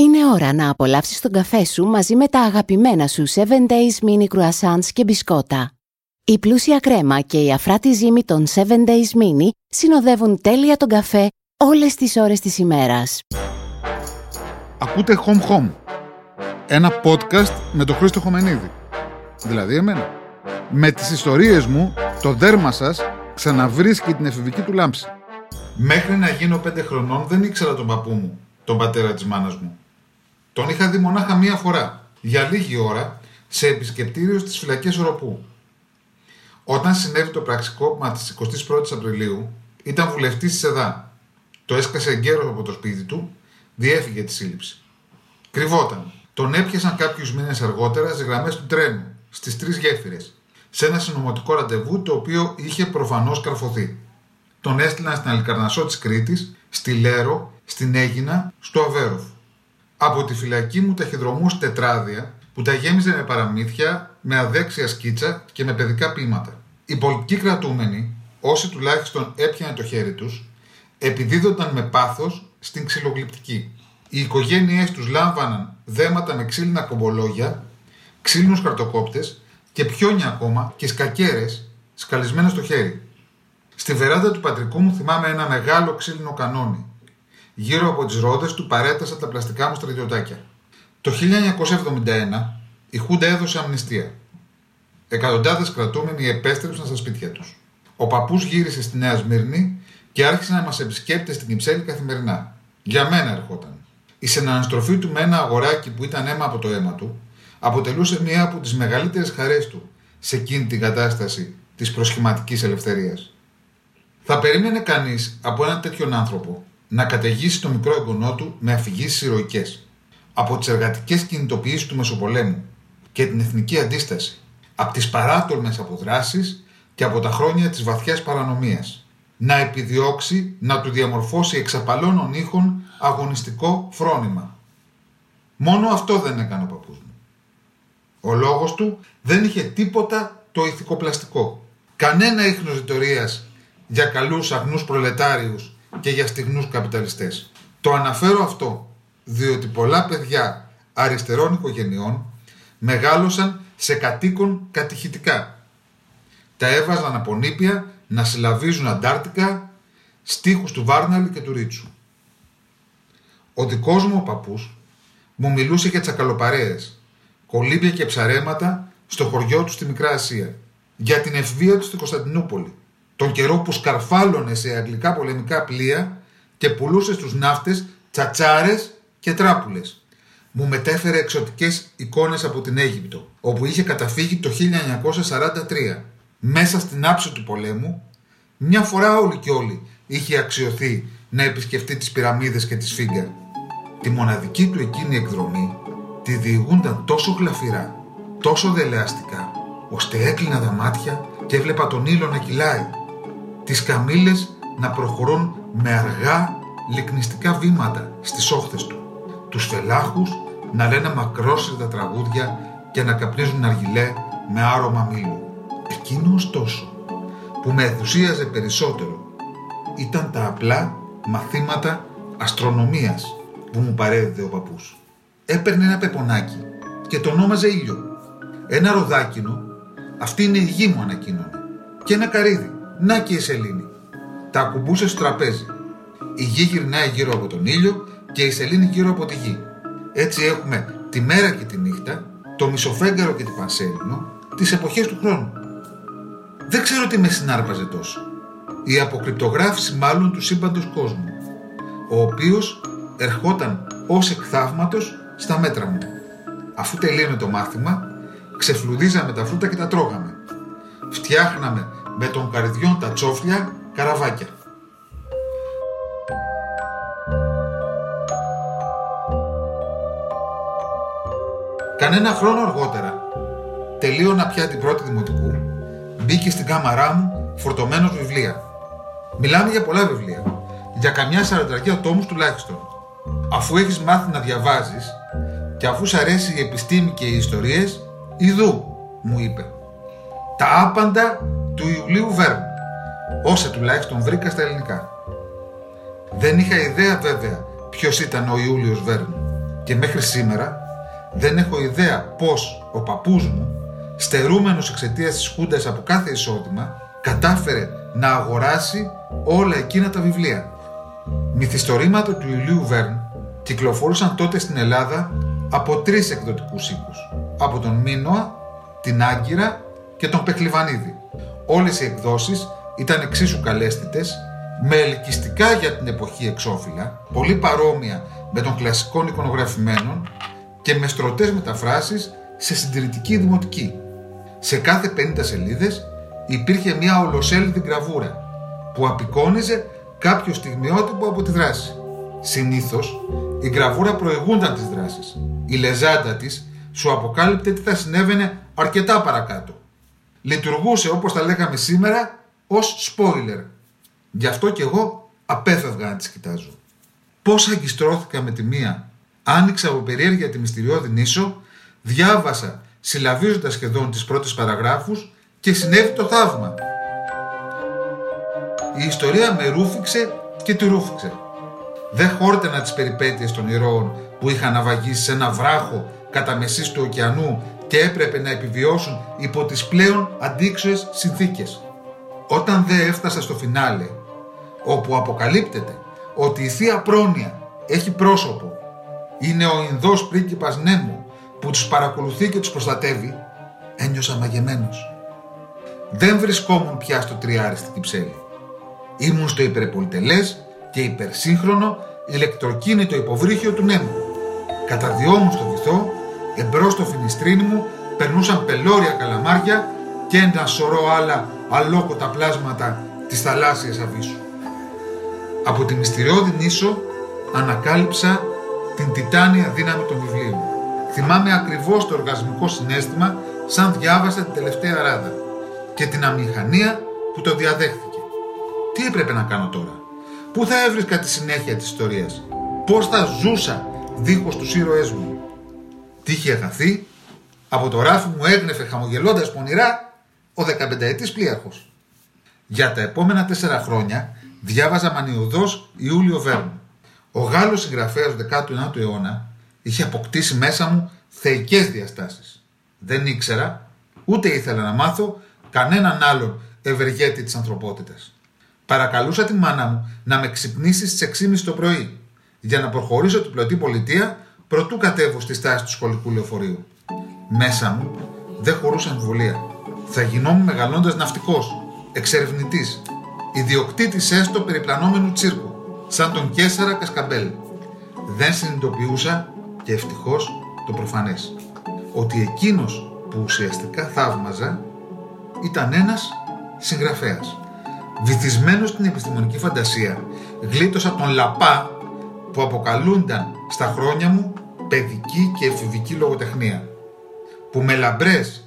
Είναι ώρα να απολαύσεις τον καφέ σου μαζί με τα αγαπημένα σου 7 Days Mini Croissants και μπισκότα. Η πλούσια κρέμα και η αφράτη ζύμη των 7 Days Mini συνοδεύουν τέλεια τον καφέ όλες τις ώρες της ημέρας. Ακούτε Home Home, ένα podcast με τον Χρήστο Χομενίδη. Δηλαδή εμένα. Με τις ιστορίες μου, το δέρμα σας ξαναβρίσκει την εφηβική του λάμψη. Μέχρι να γίνω πέντε χρονών δεν ήξερα τον παππού μου, τον πατέρα της μάνας μου. Τον είχα δει μονάχα μία φορά, για λίγη ώρα, σε επισκεπτήριο στις φυλακές Οροπού. Όταν συνέβη το πραξικόπημα της 21ης Απριλίου, ήταν βουλευτής της ΕΔΑ. Το έσκασε εγκαίρος από το σπίτι του, διέφυγε τη σύλληψη. Κρυβόταν. Τον έπιασαν κάποιους μήνες αργότερα στις γραμμές του τρένου, στις τρεις γέφυρες, σε ένα συνωμοτικό ραντεβού το οποίο είχε προφανώς καρφωθεί. Τον έστειλαν στην Αλικαρνασό της Κρήτης, στη Λέρο, στην Έγινα, στο Αβέροφ. Από τη φυλακή μου ταχυδρομούσε τετράδια που τα γέμιζε με παραμύθια, με αδέξια σκίτσα και με παιδικά ποίηματα. Οι πολιτικοί κρατούμενοι, όσοι τουλάχιστον έπιανε το χέρι τους, επιδίδονταν με πάθος στην ξυλογλυπτική. Οι οικογένειές τους λάμβαναν δέματα με ξύλινα κομπολόγια, ξύλινους χαρτοκόπτες και πιόνια ακόμα και σκακέρες σκαλισμένα στο χέρι. Στη βεράντα του πατρικού μου θυμάμαι ένα μεγάλο ξύλινο κανόνι. Γύρω από τις ρόδες του παρέτασα τα πλαστικά μου στρατιωτάκια. Το 1971 η Χούντα έδωσε αμνηστία. Εκατοντάδες κρατούμενοι επέστρεψαν στα σπίτια τους. Ο παππούς γύρισε στη Νέα Σμύρνη και άρχισε να μας επισκέπτεται στην Κυψέλη καθημερινά. Για μένα ερχόταν. Η συναναστροφή του με ένα αγοράκι που ήταν αίμα από το αίμα του αποτελούσε μία από τις μεγαλύτερες χαρές του σε εκείνη την κατάσταση της προσχηματικής ελευθερίας. Θα περίμενε κανείς από έναν τέτοιον άνθρωπο να καταιγήσει το μικρό εγγονό του με αφηγήσεις ηρωικές. Από τις εργατικές κινητοποιήσεις του Μεσοπολέμου και την εθνική αντίσταση, από τις παράτολμες αποδράσεις και από τα χρόνια της βαθιάς παρανομίας. Να επιδιώξει να του διαμορφώσει εξαπαλώνων ήχων αγωνιστικό φρόνημα. Μόνο αυτό δεν έκανε ο παππούς μου. Ο λόγος του δεν είχε τίποτα το ηθικοπλαστικό. Κανένα ίχνος ρητορίας για καλούς αγνούς προλετάριους και για στιγνούς καπιταλιστές. Το αναφέρω αυτό διότι πολλά παιδιά αριστερών οικογενειών μεγάλωσαν σε κατοίκον κατηχητικά. Τα έβαζαν από νήπια να συλλαβίζουν αντάρτικα στίχους του Βάρναλη και του Ρίτσου. Ο δικός μου ο παππούς μου μιλούσε για τσακαλοπαρέες, κολύμπια και ψαρέματα στο χωριό του στη Μικρά Ασία. Για την ευβία του στην Κωνσταντινούπολη. Τον καιρό που σκαρφάλωνε σε αγγλικά πολεμικά πλοία και πουλούσε στους ναύτες τσατσάρες και τράπουλες. Μου μετέφερε εξωτικές εικόνες από την Αίγυπτο, όπου είχε καταφύγει το 1943. Μέσα στην άψη του πολέμου, μια φορά όλοι και όλοι είχε αξιωθεί να επισκεφτεί τις πυραμίδες και τη Σφίγγα. Τη μοναδική του εκείνη εκδρομή τη διηγούνταν τόσο γλαφυρά, τόσο δελεαστικά, ώστε έκλεινα τα μάτια και έβλεπα τον ήλιο να κυλάει, τις καμήλες να προχωρούν με αργά λυκνιστικά βήματα στις όχθες του, τους φελάχους να λένε μακρόσυρτα τραγούδια και να καπνίζουν αργιλέ με άρωμα μήλου. Εκείνος ωστόσο που με ενθουσίαζε περισσότερο ήταν τα απλά μαθήματα αστρονομίας που μου παρέδιδε ο παππούς. Έπαιρνε ένα πεπονάκι και το ονόμαζε ήλιο. Ένα ροδάκινο, αυτή είναι η γη μου ανακοίνωνε. Και ένα καρύδι, να και η σελήνη. Τα ακουμπούσε στο τραπέζι. Η γη γυρνάει γύρω από τον ήλιο και η σελήνη γύρω από τη γη. Έτσι έχουμε τη μέρα και τη νύχτα, το μισοφέγγαρο και την πανσέλινο, τις εποχές του χρόνου. Δεν ξέρω τι με συνάρπαζε τόσο. Η αποκρυπτογράφηση μάλλον τους σύμπαντος κόσμου, ο οποίος ερχόταν ως εκθαύματος στα μέτρα μου. Αφού τελείωνε το μάθημα, ξεφλουδίζαμε τα φρούτα και τα τρώγαμε. Φτιάχναμε με τον καρδιόν τα τσόφλια καραβάκια. Κανένα χρόνο αργότερα, τελείωνα πια την πρώτη δημοτικού, μπήκε στην κάμαρά μου φορτωμένος βιβλία. Μιλάμε για πολλά βιβλία, για καμιά σαρανταριά τόμους τουλάχιστον αφού έχεις μάθει να διαβάζεις και αφού σ' αρέσει η επιστήμη και οι ιστορίες, ιδού, μου είπε. Τα άπαντα του Ιουλίου Βέρν, όσα τουλάχιστον βρήκα στα ελληνικά. Δεν είχα ιδέα βέβαια ποιος ήταν ο Ιούλιος Βέρν Και μέχρι σήμερα δεν έχω ιδέα πώς ο παππούς μου, στερούμενος εξαιτίας της Χούντας από κάθε εισόδημα, κατάφερε να αγοράσει όλα εκείνα τα βιβλία. Μυθιστορήματα του Ηλίου Βέρν κυκλοφορούσαν τότε στην Ελλάδα από τρεις εκδοτικούς οίκους. Από τον Μίνωα, την Άγκυρα και τον Πεκλιβανίδη. Όλες οι εκδόσεις ήταν εξίσου καλέσθητες, με ελκυστικά για την εποχή εξώφυλλα, πολύ παρόμοια με των κλασικών εικονογραφημένων και με στρωτές μεταφράσεις σε συντηρητική δημοτική. Σε κάθε 50 σελίδες υπήρχε μια ολοσέλιδη γραβούρα που απεικόνιζε κάποιο στιγμιότυπο από τη δράση. Συνήθως η γραβούρα προηγούνταν τις δράσεις. Η λεζάντα της σου αποκάλυπτε τι θα συνέβαινε αρκετά παρακάτω. Λειτουργούσε όπως τα λέγαμε σήμερα ως spoiler. Γι' αυτό και εγώ απέφευγα να τις κοιτάζω. Πώς αγκιστρώθηκα με τη μία, άνοιξα από περιέργεια τη μυστηριώδη νήσο, διάβασα συλλαβίζοντας σχεδόν τις πρώτες παραγράφους και συνέβη το θαύμα. Η ιστορία με ρούφηξε και τη ρούφηξε. Δεν χόρτενα τις περιπέτειες των ηρώων που είχαν ναυαγήσει σε ένα βράχο κατά μεσής του ωκεανού και έπρεπε να επιβιώσουν υπό τις πλέον αντίξωες συνθήκες. Όταν δεν έφτασα στο φινάλε, όπου αποκαλύπτεται ότι η Θεία Πρόνοια έχει πρόσωπο, είναι ο Ινδός πρίγκιπας Νέμου που τους παρακολουθεί και τους προστατεύει, ένιωσα μαγεμένος. Δεν βρισκόμουν πια στο τριάρι στην Κυψέλη. Ήμουν στο υπερπολιτελές και υπερσύγχρονο ηλεκτροκίνητο υποβρύχιο του Νέμου. Κατά δυο μου στο βυθό, εμπρός στο φινιστρίνι μου, περνούσαν πελώρια καλαμάρια και ένα σωρό άλλα αλόκοτα πλάσματα της θαλάσσιας αβύσσου. Από τη μυστηριώδη νήσο ανακάλυψα την τιτάνια δύναμη των βιβλίων. Θυμάμαι ακριβώς το οργασμικό συνέστημα σαν διάβασα την τελευταία ράδα και την αμηχανία που το διαδέχθηκε. Τι έπρεπε να κάνω τώρα; Πού θα έβρισκα τη συνέχεια της ιστορίας; Πώς θα ζούσα δίχως τους ήρωές μου; Τι είχε χαθεί. Από το ράφι μου έγνεφε χαμογελώντας πονηρά ο 15ετής πλοίαρχος. Για τα επόμενα τέσσερα χρόνια διάβαζα μανιωδώς Ιούλιο Βέρν. Ο Γάλλος συγγραφέας του 19ου αιώνα είχε αποκτήσει μέσα μου θεϊκές διαστάσεις. Δεν ήξερα, ούτε ήθελα να μάθω κανέναν άλλον ευεργέτη της ανθρωπότητας. Παρακαλούσα τη μάνα μου να με ξυπνήσει στις 6.30 το πρωί για να προχωρήσω την πλωτή πολιτεία προτού κατέβω στη στάση του σχολικού λεωφορείου. Μέσα μου δεν χωρούσε αμφιβολία. Θα γινόμουν μεγαλώντας ναυτικός, εξερευνητής, ιδιοκτήτης έστω περιπλανόμενου τσίρκου, σαν τον Κέσσαρα Κασκαμπέλ. Δεν συνειδητοποιούσα και ευτυχώς το προφανές. Ότι εκείνος που ουσιαστικά θαύμαζα ήταν ένας συγγραφέας. Βυθισμένος στην επιστημονική φαντασία, γλίτωσα από τον Λαπά που αποκαλούνταν στα χρόνια μου παιδική και εφηβική λογοτεχνία, που με λαμπρές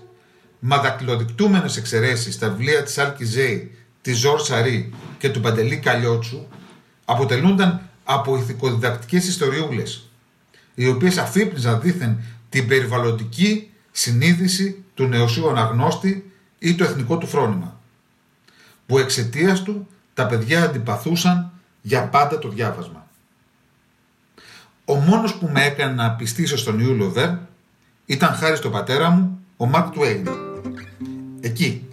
μα δακτυλοδεικτούμενες εξαιρέσεις στα βιβλία της Άλκη Ζέη, της Ζορ Σαρή και του Παντελή Καλλιότσου αποτελούνταν από ηθικοδιδακτικές ιστοριούλες, οι οποίες αφύπνιζαν δήθεν την περιβαλλοντική συνείδηση του νεοσίου αναγνώστη ή το εθνικό του φρόνημα, που εξαιτίας του τα παιδιά αντιπαθούσαν για πάντα το διάβασμα. Ο μόνος που με έκανε να πιστήσω στον Ιούλιο Βέρν ήταν χάρη στον πατέρα μου, ο Μαρκ Τουέιν. Εκεί,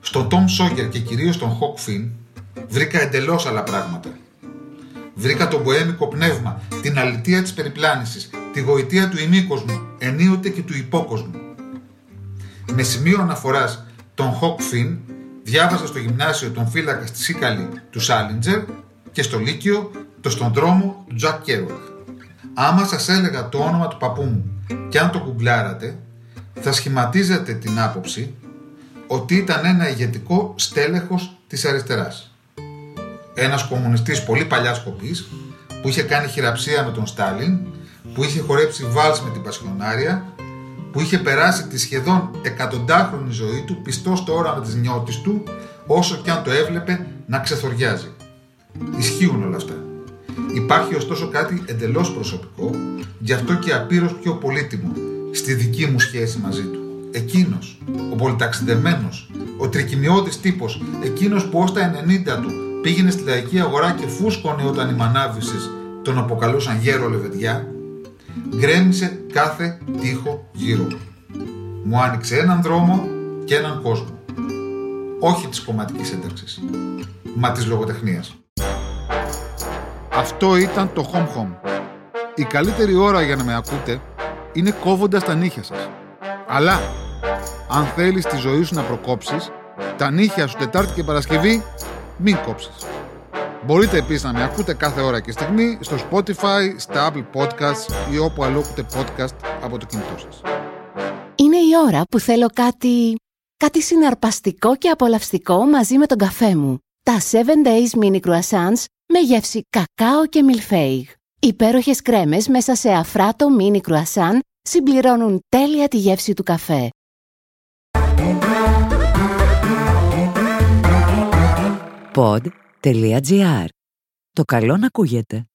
στον Τόμ Σόγκερ και κυρίως στον Χοκ Φιν, βρήκα εντελώς άλλα πράγματα. Βρήκα το μποέμικο πνεύμα, την αλητία της περιπλάνησης, τη γοητεία του ημίκοσμου, ενίοτε και του υπόκοσμου. Με σημείο αναφοράς τον Χακ Φιν διάβασα στο γυμνάσιο τον φύλακα στη Σίκαλη του Σάλιντζερ και στο Λύκειο το στον δρόμο του Τζακ Κέρουακ. Άμα σας έλεγα το όνομα του παππού μου και αν το γκουγκλάρατε, θα σχηματίζατε την άποψη ότι ήταν ένα ηγετικό στέλεχος της αριστεράς. Ένας κομμουνιστής πολύ παλιάς κοπής που είχε κάνει χειραψία με τον Στάλιν, που είχε χορέψει βάλς με την Πασχονάρια που είχε περάσει τη σχεδόν εκατοντάχρονη ζωή του πιστό στο όραμα της νιώτης του, όσο και αν το έβλεπε να ξεθοριάζει. Ισχύουν όλα αυτά. Υπάρχει ωστόσο κάτι εντελώς προσωπικό, γι' αυτό και απείρως πιο πολύτιμο στη δική μου σχέση μαζί του. Εκείνος, ο πολυταξιδεμένος, ο τρικυμιώδης τύπος, εκείνος που ως τα 90 του πήγαινε στη λαϊκή αγορά και φούσκωνε όταν οι μανάβησες τον αποκαλούσαν γέρο λεβεδιά, γκρέμισε κάθε τείχο γύρω μου. Μου άνοιξε έναν δρόμο και έναν κόσμο. Όχι της κομματικής ένταξης, μα της λογοτεχνίας. Αυτό ήταν το Home Home. Η καλύτερη ώρα για να με ακούτε είναι κόβοντας τα νύχια σας. Αλλά, αν θέλεις τη ζωή σου να προκόψεις, τα νύχια σου Τετάρτη και Παρασκευή μην κόψεις. Μπορείτε επίσης να με ακούτε κάθε ώρα και στιγμή στο Spotify, στα Apple Podcasts ή όπου αλλού ακούτε podcast από το κινητό σας. Είναι η ώρα που θέλω κάτι... κάτι συναρπαστικό και απολαυστικό μαζί με τον καφέ μου. Τα 7 Days Mini Croissants με γεύση κακάο και μιλφέιγ. Υπέροχες κρέμες μέσα σε αφράτο mini croissant συμπληρώνουν τέλεια τη γεύση του καφέ. Pod.gr. Το καλό να ακούγεται.